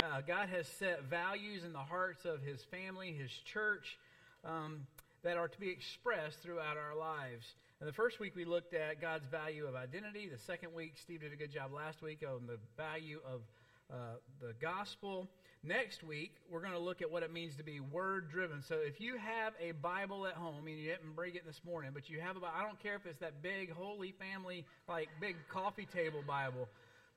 Uh, God has set values in the hearts of His family, His church, um, that are to be expressed throughout our lives. And the first week we looked at God's value of identity. The second week, Steve did a good job last week on the value of uh, the gospel. Next week, we're going to look at what it means to be word driven. So if you have a Bible at home, and you didn't bring it this morning, but you have a I don't care if it's that big Holy Family, like big coffee table Bible.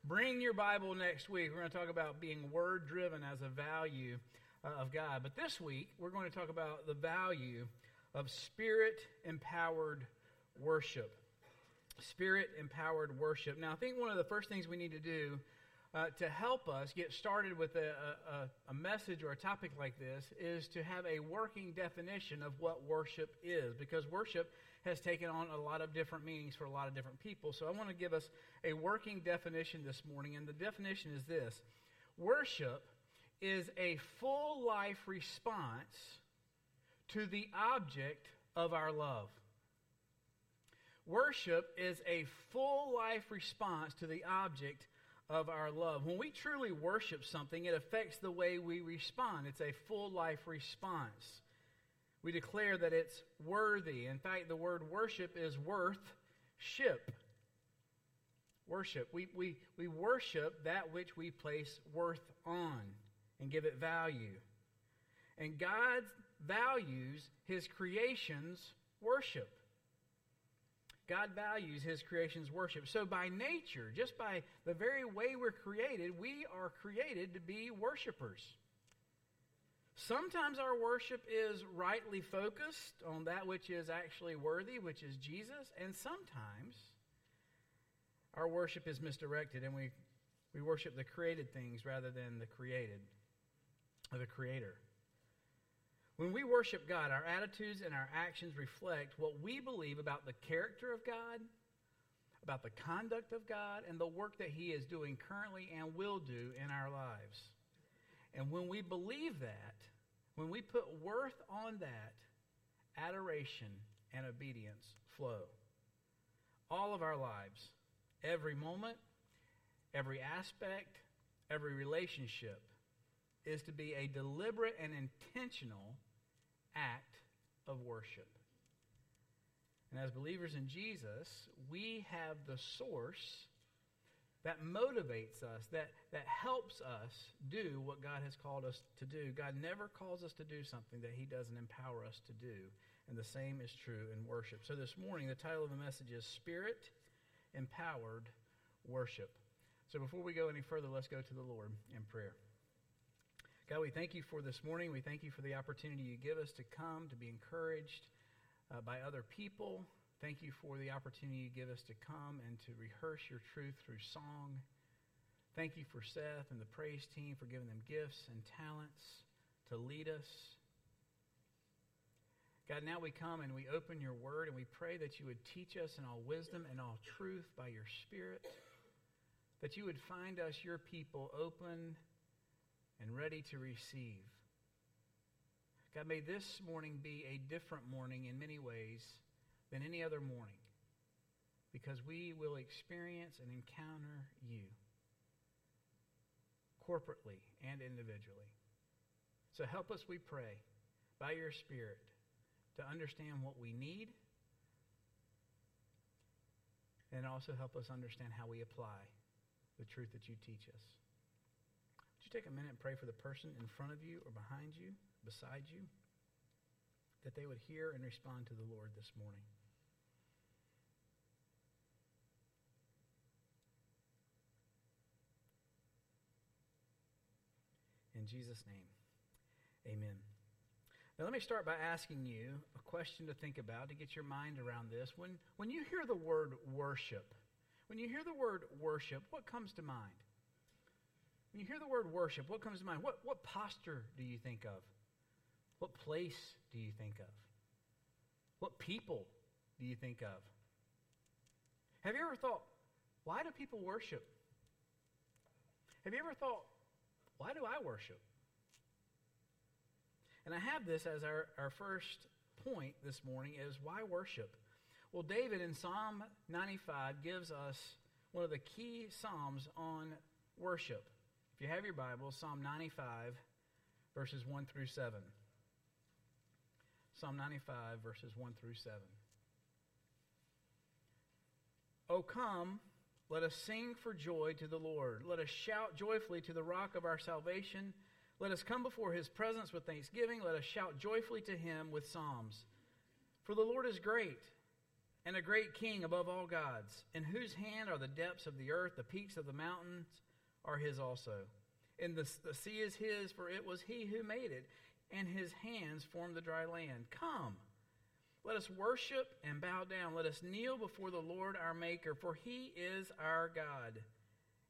Bring your Bible next week. We're going to talk about being word driven as a value uh, of God. But this week, we're going to talk about the value of spirit empowered worship. Spirit empowered worship. Now, I think one of the first things we need to do uh, to help us get started with a, a, a, message or a topic like this is to have a working definition of what worship is because worship has taken on a lot of different meanings for a lot of different people. So I want to give us a working definition this morning, and the definition is this Worship is a full life response to the object of our love. Worship is a full life response to the object of our love. When we truly worship something, it affects the way we respond. It's a full life response. We declare that it's worthy. In fact, the word worship is worth ship. Worship. We, we, we worship that which we place worth on and give it value. And God values his creation's worship. God values his creation's worship. So, by nature, just by the very way we're created, we are created to be worshipers. Sometimes our worship is rightly focused on that which is actually worthy, which is Jesus, and sometimes our worship is misdirected and we, we worship the created things rather than the created, or the creator. When we worship God, our attitudes and our actions reflect what we believe about the character of God, about the conduct of God, and the work that He is doing currently and will do in our lives. And when we believe that, when we put worth on that, adoration and obedience flow. All of our lives, every moment, every aspect, every relationship is to be a deliberate and intentional act of worship. And as believers in Jesus, we have the source that motivates us, that, that helps us do what God has called us to do. God never calls us to do something that He doesn't empower us to do. And the same is true in worship. So this morning, the title of the message is Spirit Empowered Worship. So before we go any further, let's go to the Lord in prayer. God, we thank you for this morning. We thank you for the opportunity you give us to come, to be encouraged uh, by other people. Thank you for the opportunity you give us to come and to rehearse your truth through song. Thank you for Seth and the praise team for giving them gifts and talents to lead us. God, now we come and we open your word and we pray that you would teach us in all wisdom and all truth by your Spirit, that you would find us, your people, open and ready to receive. God, may this morning be a different morning in many ways than any other morning because we will experience and encounter you corporately and individually. So help us, we pray, by your Spirit to understand what we need and also help us understand how we apply the truth that you teach us Would you take a minute and pray for the person in front of you or behind you, beside you, that they would hear and respond to the Lord this morning? In Jesus' name, amen. Now, let me start by asking you a question to think about to get your mind around this. When, when you hear the word worship, when you hear the word worship, what comes to mind? When you hear the word worship, what comes to mind? What, what posture do you think of? What place do you think of? What people do you think of? Have you ever thought, why do people worship? Have you ever thought, why do I worship? And I have this as our, our first point this morning is why worship? Well, David in Psalm 95 gives us one of the key psalms on worship If you have your Bible, Psalm 95, verses 1 through 7. Psalm 95, verses 1 through 7. O come, let us sing for joy to the Lord. Let us shout joyfully to the rock of our salvation. Let us come before his presence with thanksgiving. Let us shout joyfully to him with psalms. For the Lord is great and a great king above all gods, in whose hand are the depths of the earth, the peaks of the mountains are his also. And the, the sea is his, for it was he who made it, and his hands formed the dry land. Come, let us worship and bow down. Let us kneel before the Lord our Maker, for he is our God,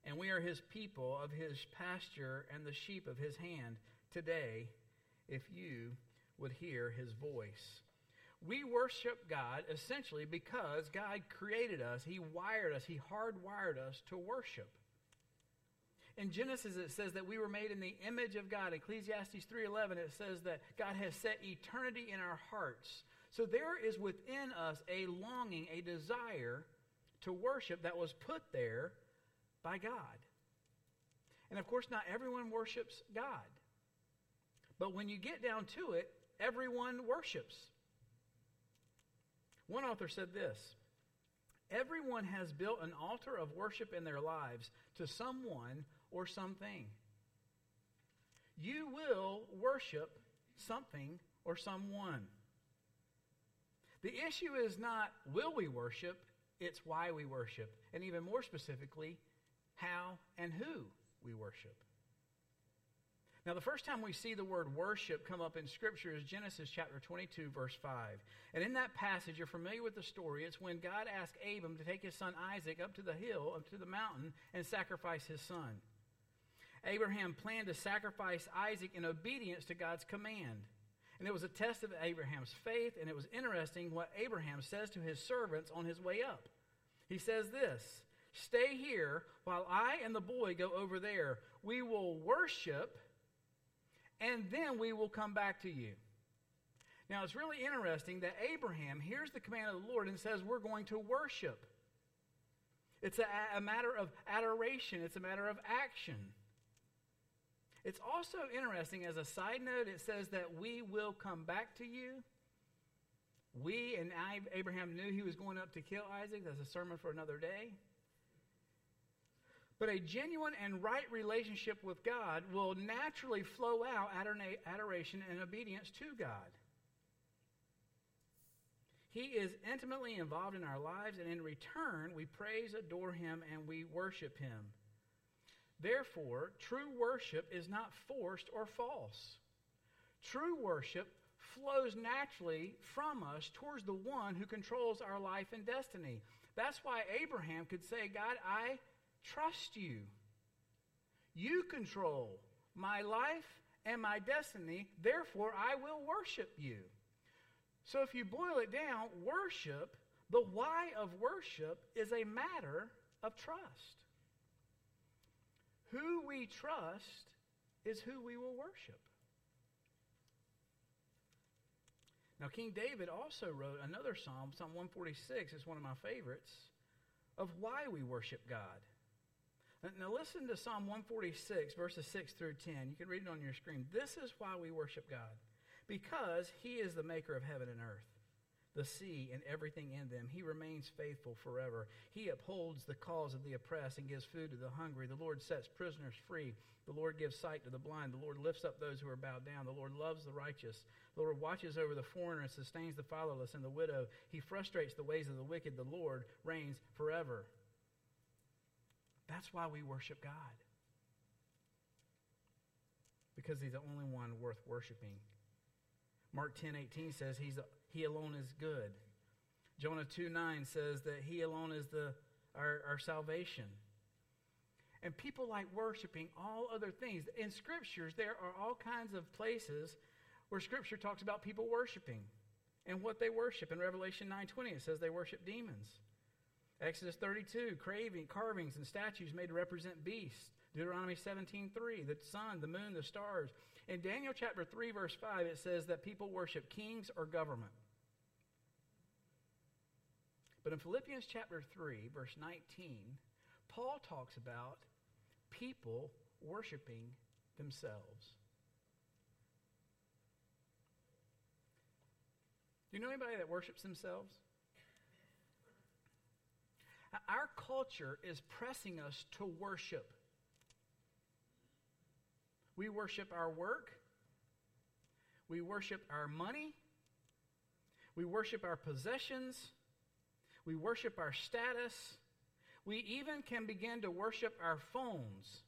and we are his people of his pasture and the sheep of his hand. Today, if you would hear his voice. We worship God essentially because God created us, He wired us, He hardwired us to worship. In Genesis it says that we were made in the image of God. Ecclesiastes 3:11 it says that God has set eternity in our hearts. So there is within us a longing, a desire to worship that was put there by God. And of course not everyone worships God. But when you get down to it, everyone worships. One author said this Everyone has built an altar of worship in their lives to someone or something. You will worship something or someone. The issue is not will we worship, it's why we worship. And even more specifically, how and who we worship. Now, the first time we see the word worship come up in Scripture is Genesis chapter 22, verse 5. And in that passage, you're familiar with the story. It's when God asked Abram to take his son Isaac up to the hill, up to the mountain, and sacrifice his son. Abraham planned to sacrifice Isaac in obedience to God's command. And it was a test of Abraham's faith, and it was interesting what Abraham says to his servants on his way up. He says this Stay here while I and the boy go over there. We will worship and then we will come back to you. Now, it's really interesting that Abraham hears the command of the Lord and says, We're going to worship. It's a, a matter of adoration, it's a matter of action. It's also interesting, as a side note, it says that we will come back to you. We and Abraham knew he was going up to kill Isaac. That's a sermon for another day. But a genuine and right relationship with God will naturally flow out adoration and obedience to God. He is intimately involved in our lives, and in return, we praise, adore Him, and we worship Him. Therefore, true worship is not forced or false. True worship flows naturally from us towards the one who controls our life and destiny. That's why Abraham could say, God, I trust you. You control my life and my destiny, therefore I will worship you. So if you boil it down, worship, the why of worship is a matter of trust. Who we trust is who we will worship. Now, King David also wrote another psalm, Psalm 146, is one of my favorites, of why we worship God. Now listen to Psalm 146, verses 6 through 10. You can read it on your screen. This is why we worship God. Because he is the maker of heaven and earth, the sea and everything in them. He remains faithful forever. He upholds the cause of the oppressed and gives food to the hungry. The Lord sets prisoners free. The Lord gives sight to the blind. The Lord lifts up those who are bowed down. The Lord loves the righteous. The Lord watches over the foreigner and sustains the fatherless and the widow. He frustrates the ways of the wicked. The Lord reigns forever. That's why we worship God. Because he's the only one worth worshiping. Mark 10 18 says he's a, he alone is good. Jonah 2 9 says that he alone is the, our, our salvation. And people like worshiping all other things. In scriptures, there are all kinds of places where scripture talks about people worshiping and what they worship. In Revelation 9:20 it says they worship demons. Exodus 32, craving, carvings and statues made to represent beasts. Deuteronomy 17:3, the sun, the moon, the stars. In Daniel chapter 3 verse 5 it says that people worship kings or government. But in Philippians chapter 3 verse 19, Paul talks about people worshiping themselves. Do you know anybody that worships themselves? Our culture is pressing us to worship. We worship our work. We worship our money. We worship our possessions. We worship our status. We even can begin to worship our phones.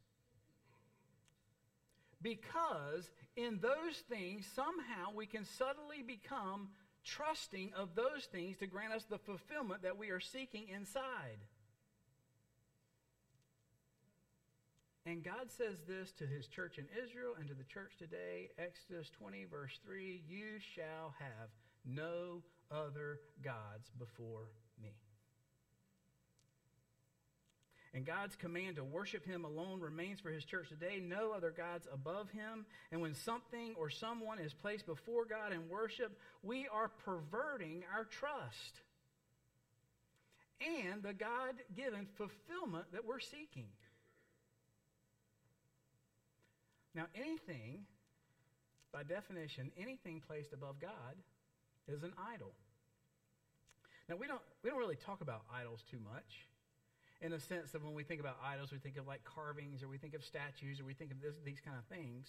Because in those things, somehow we can subtly become trusting of those things to grant us the fulfillment that we are seeking inside. And God says this to his church in Israel and to the church today, Exodus 20, verse 3 You shall have no other gods before me. And God's command to worship him alone remains for his church today. No other gods above him. And when something or someone is placed before God in worship, we are perverting our trust and the God given fulfillment that we're seeking. Now, anything, by definition, anything placed above God is an idol. Now, we don't, we don't really talk about idols too much in the sense that when we think about idols, we think of like carvings or we think of statues or we think of this, these kind of things.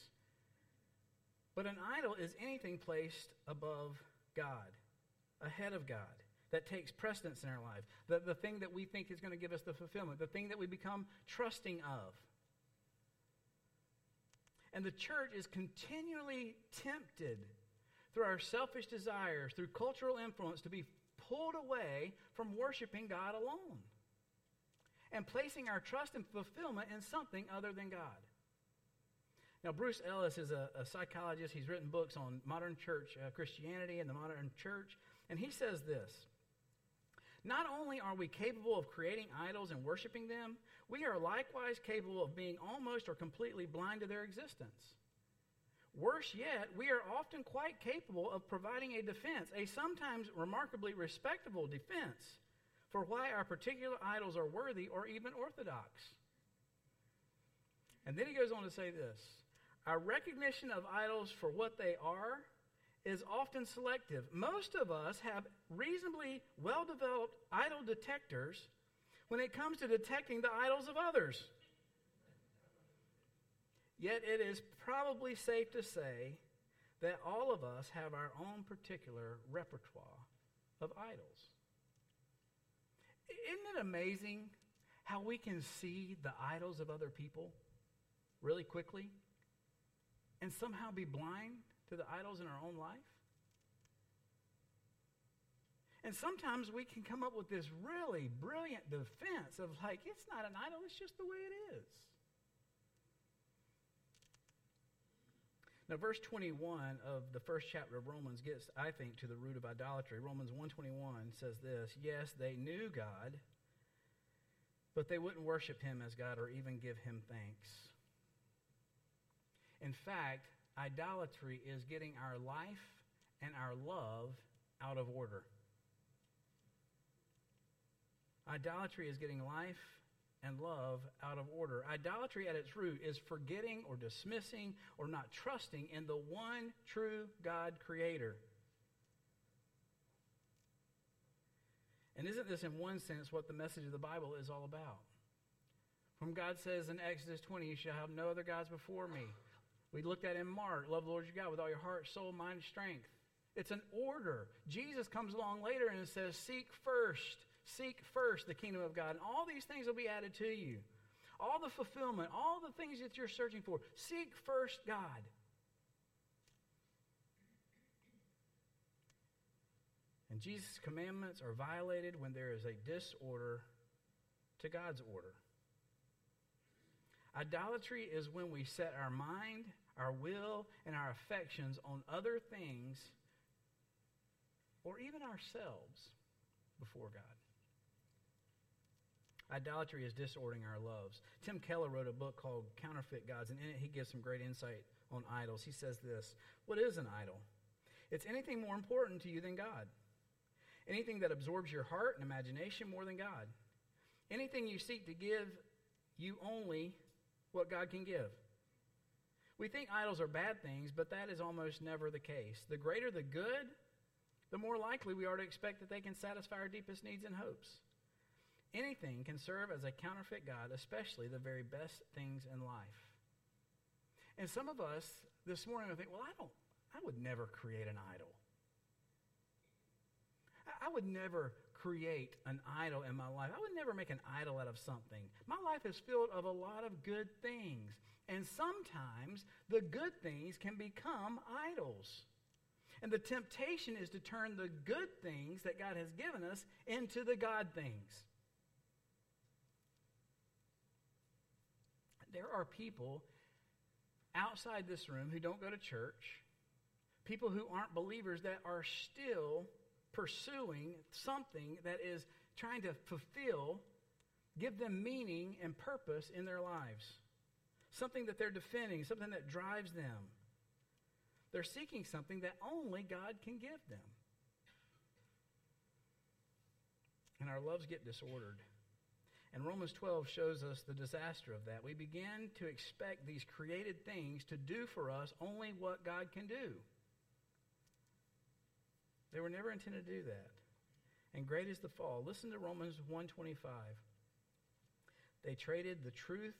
But an idol is anything placed above God, ahead of God, that takes precedence in our life, the, the thing that we think is going to give us the fulfillment, the thing that we become trusting of. And the church is continually tempted through our selfish desires, through cultural influence, to be pulled away from worshiping God alone and placing our trust and fulfillment in something other than God. Now, Bruce Ellis is a, a psychologist. He's written books on modern church uh, Christianity and the modern church. And he says this Not only are we capable of creating idols and worshiping them, we are likewise capable of being almost or completely blind to their existence. Worse yet, we are often quite capable of providing a defense, a sometimes remarkably respectable defense for why our particular idols are worthy or even orthodox. And then he goes on to say this Our recognition of idols for what they are is often selective. Most of us have reasonably well developed idol detectors when it comes to detecting the idols of others. Yet it is probably safe to say that all of us have our own particular repertoire of idols. Isn't it amazing how we can see the idols of other people really quickly and somehow be blind to the idols in our own life? And sometimes we can come up with this really brilliant defense of, like, it's not an idol, it's just the way it is. Now, verse 21 of the first chapter of Romans gets, I think, to the root of idolatry. Romans 121 says this Yes, they knew God, but they wouldn't worship him as God or even give him thanks. In fact, idolatry is getting our life and our love out of order. Idolatry is getting life and love out of order. Idolatry at its root is forgetting or dismissing or not trusting in the one true God creator. And isn't this, in one sense, what the message of the Bible is all about? From God says in Exodus 20, You shall have no other gods before me. We looked at in Mark, love the Lord your God with all your heart, soul, mind, strength. It's an order. Jesus comes along later and says, Seek first Seek first the kingdom of God, and all these things will be added to you. All the fulfillment, all the things that you're searching for. Seek first God. And Jesus' commandments are violated when there is a disorder to God's order. Idolatry is when we set our mind, our will, and our affections on other things or even ourselves before God. Idolatry is disordering our loves. Tim Keller wrote a book called Counterfeit Gods, and in it he gives some great insight on idols. He says this What is an idol? It's anything more important to you than God, anything that absorbs your heart and imagination more than God, anything you seek to give you only what God can give. We think idols are bad things, but that is almost never the case. The greater the good, the more likely we are to expect that they can satisfy our deepest needs and hopes. Anything can serve as a counterfeit God, especially the very best things in life. And some of us this morning will think, well, I don't, I would never create an idol. I would never create an idol in my life. I would never make an idol out of something. My life is filled of a lot of good things. And sometimes the good things can become idols. And the temptation is to turn the good things that God has given us into the God things. There are people outside this room who don't go to church, people who aren't believers that are still pursuing something that is trying to fulfill, give them meaning and purpose in their lives. Something that they're defending, something that drives them. They're seeking something that only God can give them. And our loves get disordered. And Romans 12 shows us the disaster of that. We begin to expect these created things to do for us only what God can do. They were never intended to do that. And great is the fall. Listen to Romans 125. They traded the truth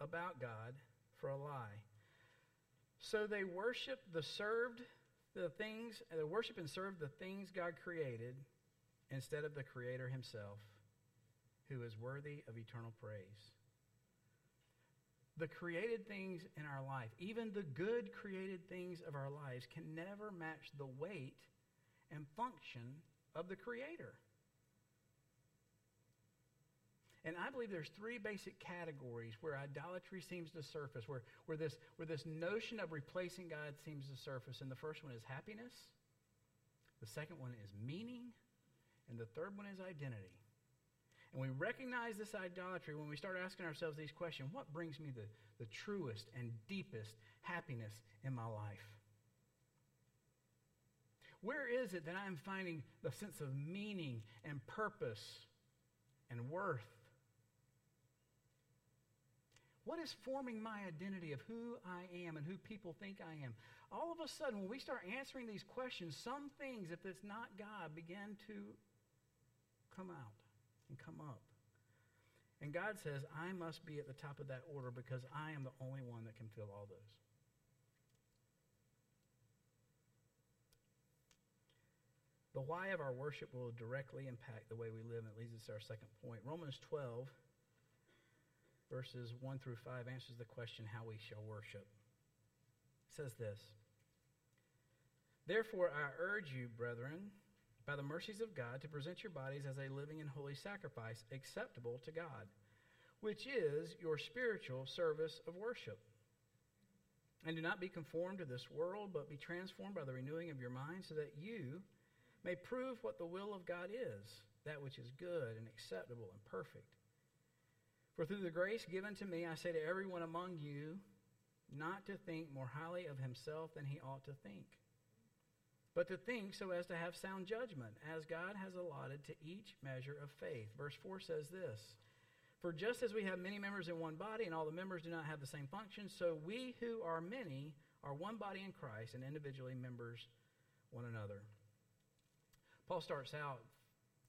about God for a lie. So they worshiped the served the things, they worship and serve the things God created instead of the Creator Himself who is worthy of eternal praise. The created things in our life, even the good created things of our lives, can never match the weight and function of the Creator. And I believe there's three basic categories where idolatry seems to surface, where, where, this, where this notion of replacing God seems to surface. And the first one is happiness, the second one is meaning, and the third one is identity. And we recognize this idolatry when we start asking ourselves these questions what brings me the, the truest and deepest happiness in my life? Where is it that I'm finding the sense of meaning and purpose and worth? What is forming my identity of who I am and who people think I am? All of a sudden, when we start answering these questions, some things, if it's not God, begin to come out and come up. And God says, I must be at the top of that order because I am the only one that can fill all those. The why of our worship will directly impact the way we live, and it leads us to our second point. Romans 12, verses 1 through 5, answers the question how we shall worship. It says this Therefore, I urge you, brethren, by the mercies of God, to present your bodies as a living and holy sacrifice, acceptable to God, which is your spiritual service of worship. And do not be conformed to this world, but be transformed by the renewing of your mind, so that you may prove what the will of God is, that which is good and acceptable and perfect. For through the grace given to me, I say to everyone among you, not to think more highly of himself than he ought to think but to think so as to have sound judgment, as God has allotted to each measure of faith. Verse 4 says this For just as we have many members in one body, and all the members do not have the same function, so we who are many are one body in Christ, and individually members one another. Paul starts out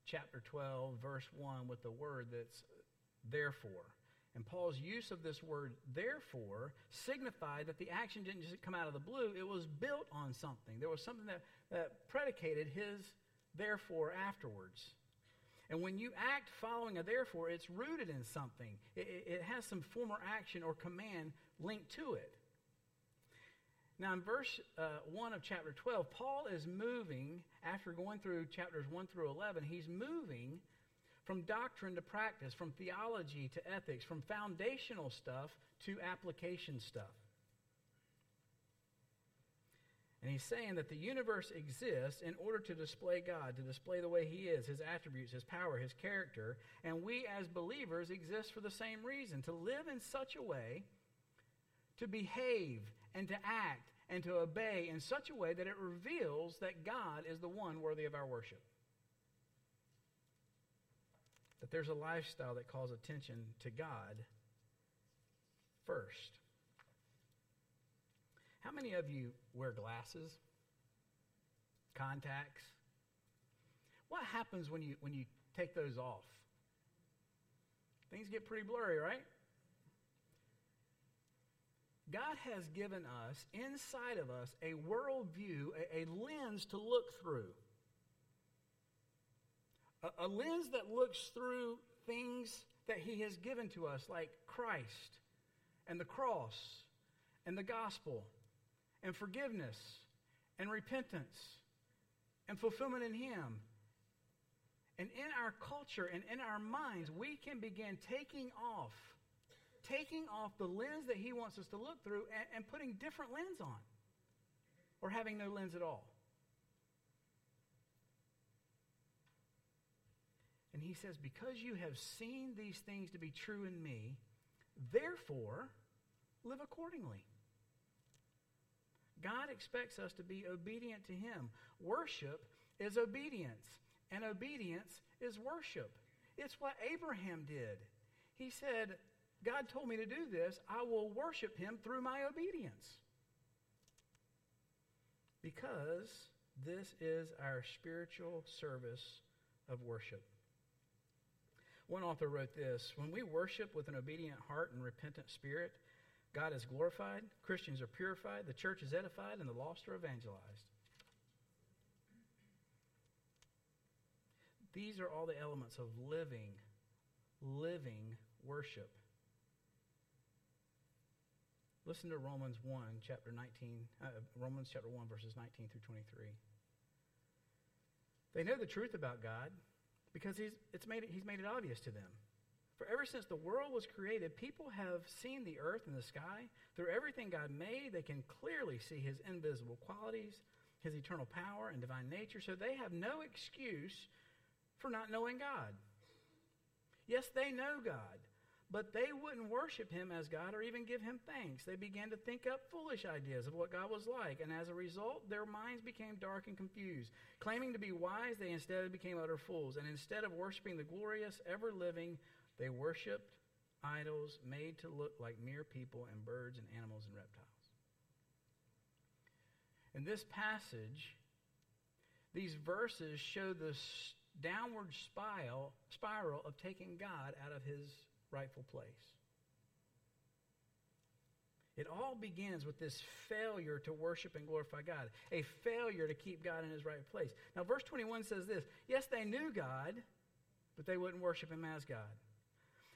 chapter 12, verse 1, with the word that's therefore. And Paul's use of this word, therefore, signified that the action didn't just come out of the blue, it was built on something. There was something that, that predicated his therefore afterwards. And when you act following a therefore, it's rooted in something, it, it has some former action or command linked to it. Now, in verse uh, 1 of chapter 12, Paul is moving, after going through chapters 1 through 11, he's moving from doctrine to practice, from theology to ethics, from foundational stuff to application stuff. And he's saying that the universe exists in order to display God, to display the way He is, His attributes, His power, His character. And we as believers exist for the same reason to live in such a way, to behave and to act and to obey in such a way that it reveals that God is the one worthy of our worship that there's a lifestyle that calls attention to God first. How many of you wear glasses? Contacts? What happens when you when you take those off? Things get pretty blurry, right? God has given us, inside of us, a worldview, a, a lens to look through. A, a lens that looks through things that He has given to us, like Christ and the cross and the gospel and forgiveness and repentance and fulfillment in Him. And in our culture and in our minds, we can begin taking off taking off the lens that he wants us to look through and, and putting different lens on, or having no lens at all. And he says, Because you have seen these things to be true in me, therefore live accordingly. God expects us to be obedient to him. Worship is obedience, and obedience is worship. It's what Abraham did. He said, God told me to do this. I will worship him through my obedience. Because this is our spiritual service of worship. One author wrote this When we worship with an obedient heart and repentant spirit, God is glorified, Christians are purified, the church is edified, and the lost are evangelized. These are all the elements of living, living worship. Listen to Romans 1, chapter 19, uh, Romans chapter 1, verses 19 through 23. They know the truth about God because he's, it's made it, he's made it obvious to them. For ever since the world was created, people have seen the earth and the sky. Through everything God made, they can clearly see his invisible qualities, his eternal power, and divine nature, so they have no excuse for not knowing God. Yes, they know God, but they wouldn't worship him as God or even give him thanks. They began to think up foolish ideas of what God was like, and as a result, their minds became dark and confused. Claiming to be wise, they instead became utter fools, and instead of worshiping the glorious, ever living, they worshiped idols made to look like mere people and birds and animals and reptiles. In this passage, these verses show the downward spiral, spiral of taking God out of his rightful place. It all begins with this failure to worship and glorify God, a failure to keep God in his right place. Now, verse 21 says this Yes, they knew God, but they wouldn't worship him as God.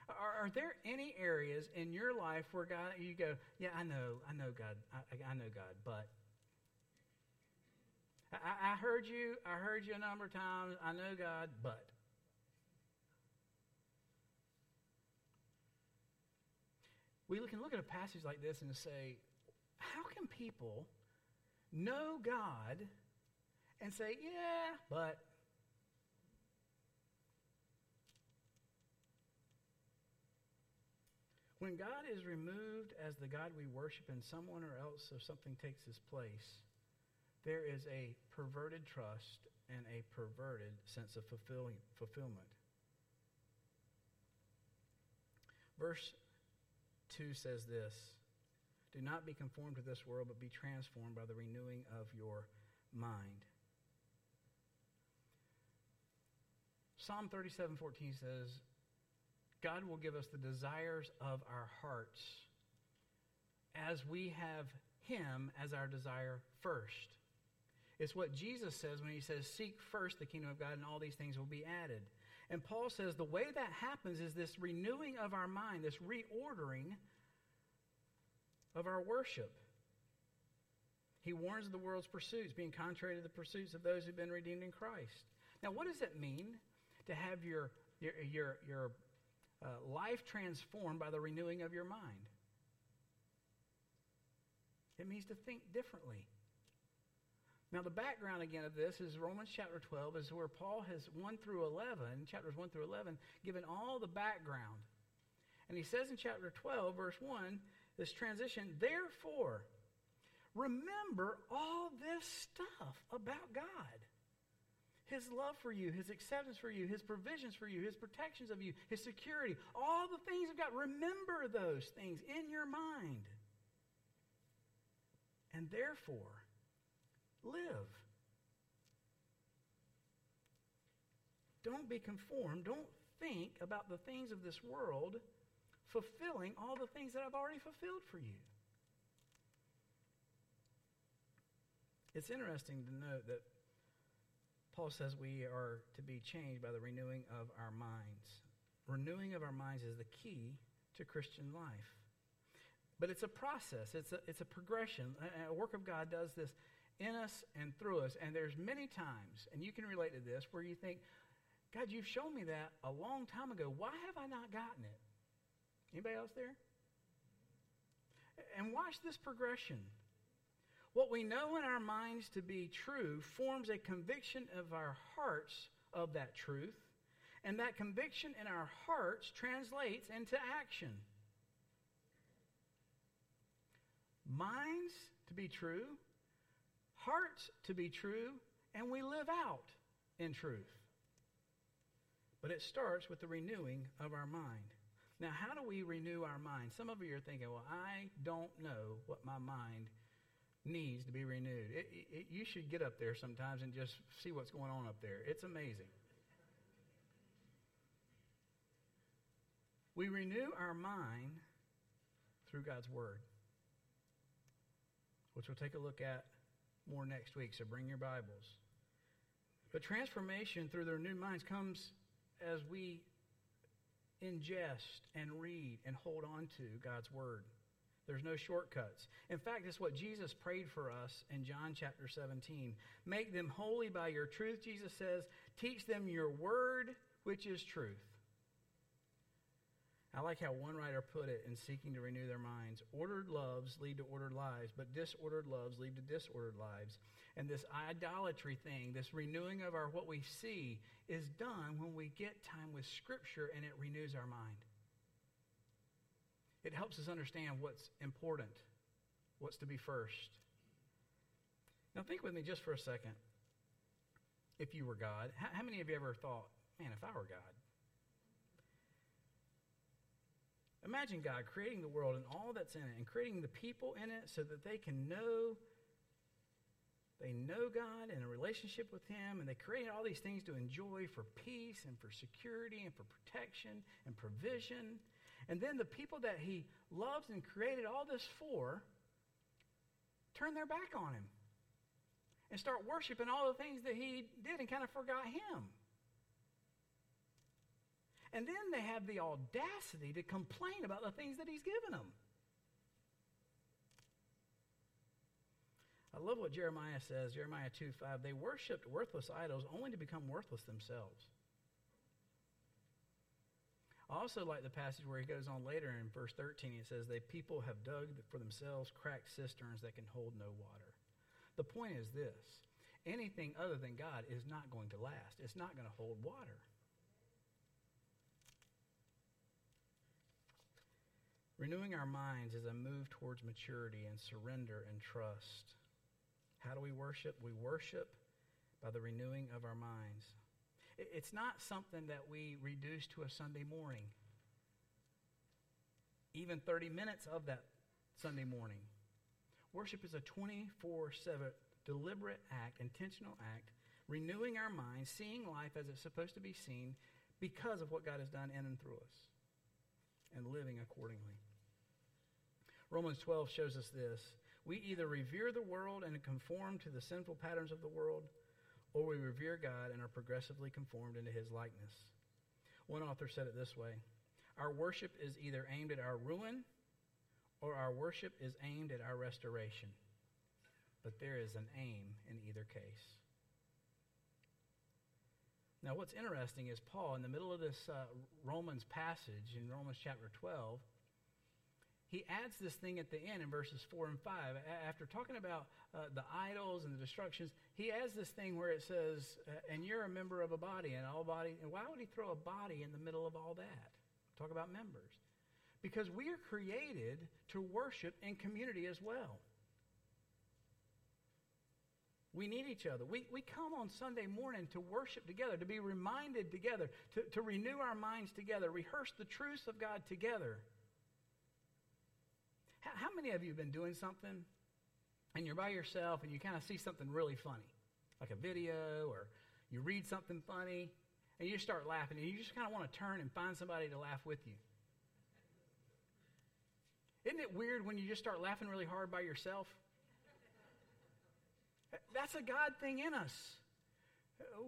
Are, are there any areas in your life where God, you go, Yeah, I know, I know God, I, I know God, but. I, I heard you, I heard you a number of times, I know God, but. We can look at a passage like this and say, how can people know God and say, yeah, but. When God is removed as the God we worship and someone or else or something takes his place, there is a perverted trust and a perverted sense of fulfillment. Verse 2 says this Do not be conformed to this world, but be transformed by the renewing of your mind. Psalm 37 14 says, God will give us the desires of our hearts as we have Him as our desire first. It's what Jesus says when He says, Seek first the kingdom of God, and all these things will be added. And Paul says the way that happens is this renewing of our mind, this reordering of our worship. He warns of the world's pursuits, being contrary to the pursuits of those who've been redeemed in Christ. Now, what does it mean to have your, your, your, your uh, life transformed by the renewing of your mind? It means to think differently. Now, the background again of this is Romans chapter 12, is where Paul has 1 through 11, chapters 1 through 11, given all the background. And he says in chapter 12, verse 1, this transition, therefore, remember all this stuff about God. His love for you, His acceptance for you, His provisions for you, His protections of you, His security, all the things of God. Remember those things in your mind. And therefore, live. Don't be conformed. Don't think about the things of this world fulfilling all the things that I've already fulfilled for you. It's interesting to note that Paul says we are to be changed by the renewing of our minds. Renewing of our minds is the key to Christian life. But it's a process, it's a, it's a progression. A, a work of God does this in us and through us. And there's many times, and you can relate to this, where you think, God, you've shown me that a long time ago. Why have I not gotten it? Anybody else there? And watch this progression. What we know in our minds to be true forms a conviction of our hearts of that truth, and that conviction in our hearts translates into action. Minds to be true, hearts to be true, and we live out in truth. But it starts with the renewing of our mind. Now, how do we renew our mind? Some of you are thinking, well, I don't know what my mind needs to be renewed. It, it, you should get up there sometimes and just see what's going on up there. It's amazing. We renew our mind through God's Word, which we'll take a look at more next week, so bring your Bibles. But transformation through the renewed minds comes as we ingest and read and hold on to God's Word. There's no shortcuts. In fact, it's what Jesus prayed for us in John chapter 17. Make them holy by your truth, Jesus says. Teach them your word, which is truth. I like how one writer put it in seeking to renew their minds. Ordered loves lead to ordered lives, but disordered loves lead to disordered lives. And this idolatry thing, this renewing of our what we see, is done when we get time with Scripture and it renews our mind. It helps us understand what's important, what's to be first. Now, think with me just for a second. If you were God, how, many of you ever thought, man, if I were God? Imagine God creating the world and all that's in it and creating the people in it so that they can know they know God and a relationship with Him, and they created all these things to enjoy for peace and for security and for protection and provision. And then the people that he loves and created all this for turn their back on him and start worshiping all the things that he did and kind of forgot him. And then they have the audacity to complain about the things that he's given them. I love what Jeremiah says, Jeremiah 2 5. They worshiped worthless idols only to become worthless themselves. I also like the passage where he goes on later in verse 13. It says, "They people have dug for themselves cracked cisterns that can hold no water." The point is this anything other than God is not going to last, it's not going to hold water. Renewing our minds is a move towards maturity and surrender and trust. How do we worship? We worship by the renewing of our minds. It's not something that we reduce to a Sunday morning. Even 30 minutes of that Sunday morning. Worship is a 24 7 deliberate act, intentional act, renewing our minds, seeing life as it's supposed to be seen because of what God has done in and through us, and living accordingly. Romans 12 shows us this. We either revere the world and conform to the sinful patterns of the world, or we revere God and are progressively conformed into his likeness. One author said it this way Our worship is either aimed at our ruin or our worship is aimed at our restoration. But there is an aim in either case. Now, what's interesting is Paul, in the middle of this uh, Romans passage, in Romans chapter 12, he adds this thing at the end in verses 4 and 5. After talking about uh, the idols and the destructions, he adds this thing where it says, uh, and you're a member of a body, and all body. And why would he throw a body in the middle of all that? Talk about members. Because we are created to worship in community as well. We need each other. We, we come on Sunday morning to worship together, to be reminded together, to, to renew our minds together, rehearse the truths of God together. How, many of you have been doing something and you're by yourself and you kind of see something really funny, like a video or you read something funny and you start laughing and you just kind of want to turn and find somebody to laugh with you? Isn't it weird when you just start laughing really hard by yourself? That's a God thing in us.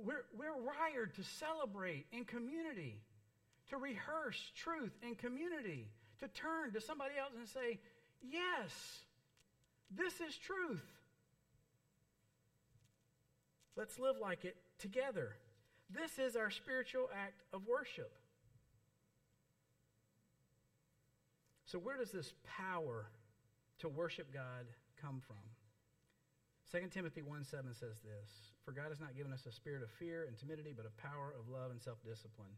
We're, we're wired to celebrate in community, to rehearse truth in community, to turn to somebody else and say, Yes, this is truth. Let's live like it together. This is our spiritual act of worship. So, where does this power to worship God come from? 2 Timothy 1 7 says this For God has not given us a spirit of fear and timidity, but of power, of love, and self discipline.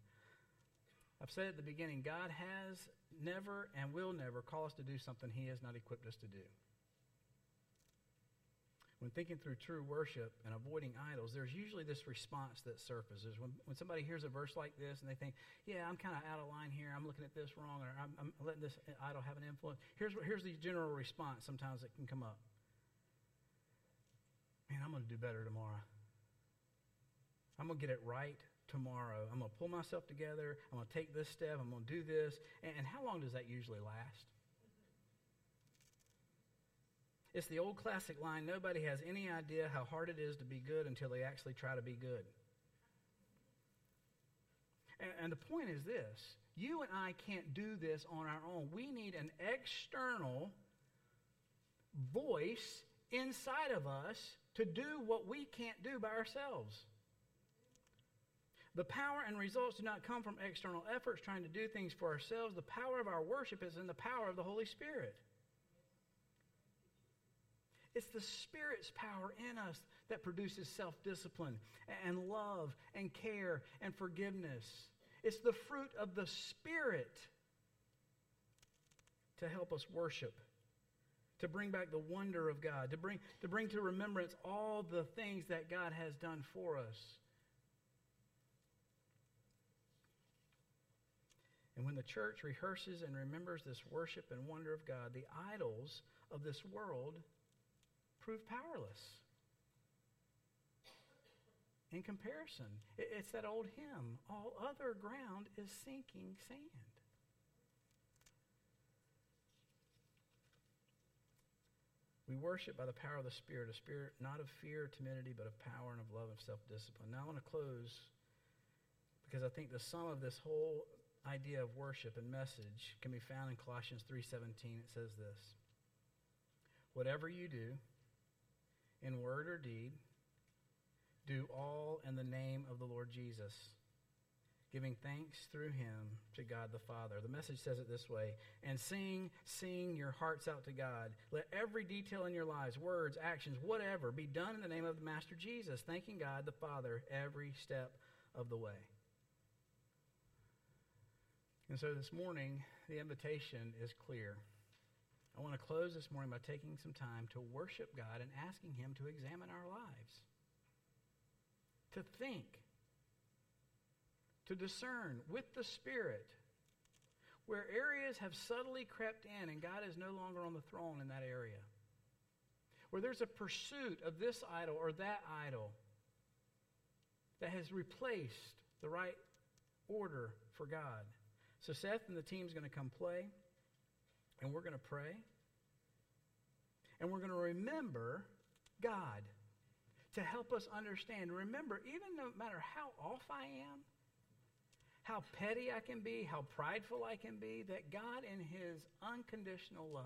I've said at the beginning, God has never and will never call us to do something He has not equipped us to do. When thinking through true worship and avoiding idols, there's usually this response that surfaces. When, when somebody hears a verse like this and they think, yeah, I'm kind of out of line here, I'm looking at this wrong, or I'm, I'm letting this idol have an influence, here's, here's the general response sometimes that can come up man, I'm going to do better tomorrow. I'm going to get it right tomorrow. I'm going to pull myself together. I'm going to take this step. I'm going to do this. And, and how long does that usually last? It's the old classic line nobody has any idea how hard it is to be good until they actually try to be good. And, and the point is this you and I can't do this on our own. We need an external voice inside of us to do what we can't do by ourselves. The power and results do not come from external efforts trying to do things for ourselves. The power of our worship is in the power of the Holy Spirit. It's the Spirit's power in us that produces self discipline and love and care and forgiveness. It's the fruit of the Spirit to help us worship to bring back the wonder of God, to bring, to bring to remembrance all the things that God has done for us. And when the church rehearses and remembers this worship and wonder of God, the idols of this world prove powerless. In comparison, it's that old hymn all other ground is sinking sand. We worship by the power of the Spirit, a spirit not of fear, or timidity, but of power and of love and self discipline. Now I want to close because I think the sum of this whole idea of worship and message can be found in Colossians 3:17. It says this: Whatever you do, in word or deed, do all in the name of the Lord Jesus giving thanks through him to God the Father. The message says it this way and sing, sing your hearts out to God. Let every detail in your lives, words, actions, whatever, be done in the name of the Master Jesus, thanking God the Father every step of the way. And so this morning, the invitation is clear. I want to close this morning by taking some time to worship God and asking Him to examine our lives, to think to discern with the Spirit where areas have subtly crept in and God is no longer on the throne in that area. Where there's a pursuit of this idol or that idol that has replaced the right order for God. So Seth and the team's going to come play, and we're going to pray, and we're going to remember God to help us understand. Remember, even no matter how off I am, how petty I can be, how prideful I can be, that God, in His unconditional love,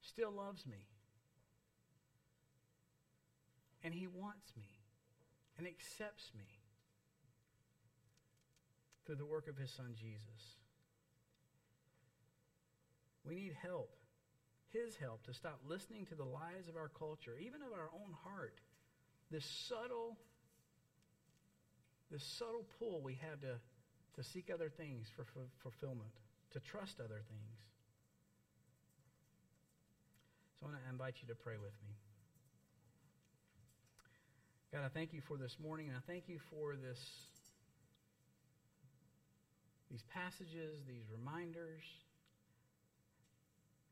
still loves me. And He wants me and accepts me through the work of His Son, Jesus. We need help, His help, to stop listening to the lies of our culture, even of our own heart. This subtle this subtle pull we have to, to seek other things for, fulfillment, to trust other things. So I want to invite you to pray with me. God, I thank you for this morning, and I thank you for this, these passages, these reminders.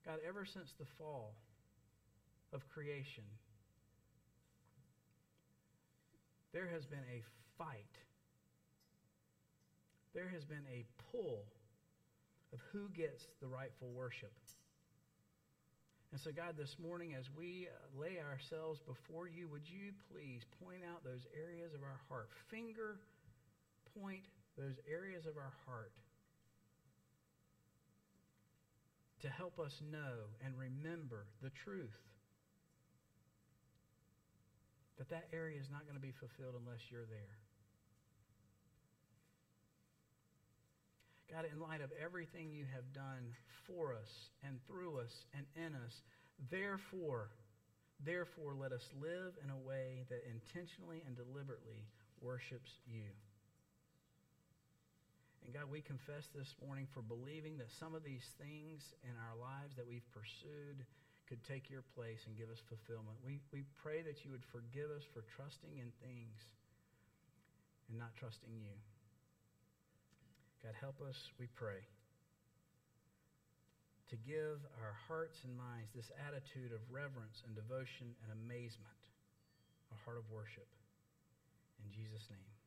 God, ever since the fall of creation, there has been a fight. There has been a pull of who gets the rightful worship. And so, God, this morning, as we uh, lay ourselves before you, would you please point out those areas of our heart? Finger point those areas of our heart to help us know and remember the truth that that area is not going to be fulfilled unless you're there. God, in light of everything you have done for us and through us and in us, therefore, therefore let us live in a way that intentionally and deliberately worships you. And God, we confess this morning for believing that some of these things in our lives that we've pursued could take your place and give us fulfillment. We, we pray that you would forgive us for trusting in things and not trusting you. God, help us, we pray, to give our hearts and minds this attitude of reverence and devotion and amazement, a heart of worship. In Jesus' name.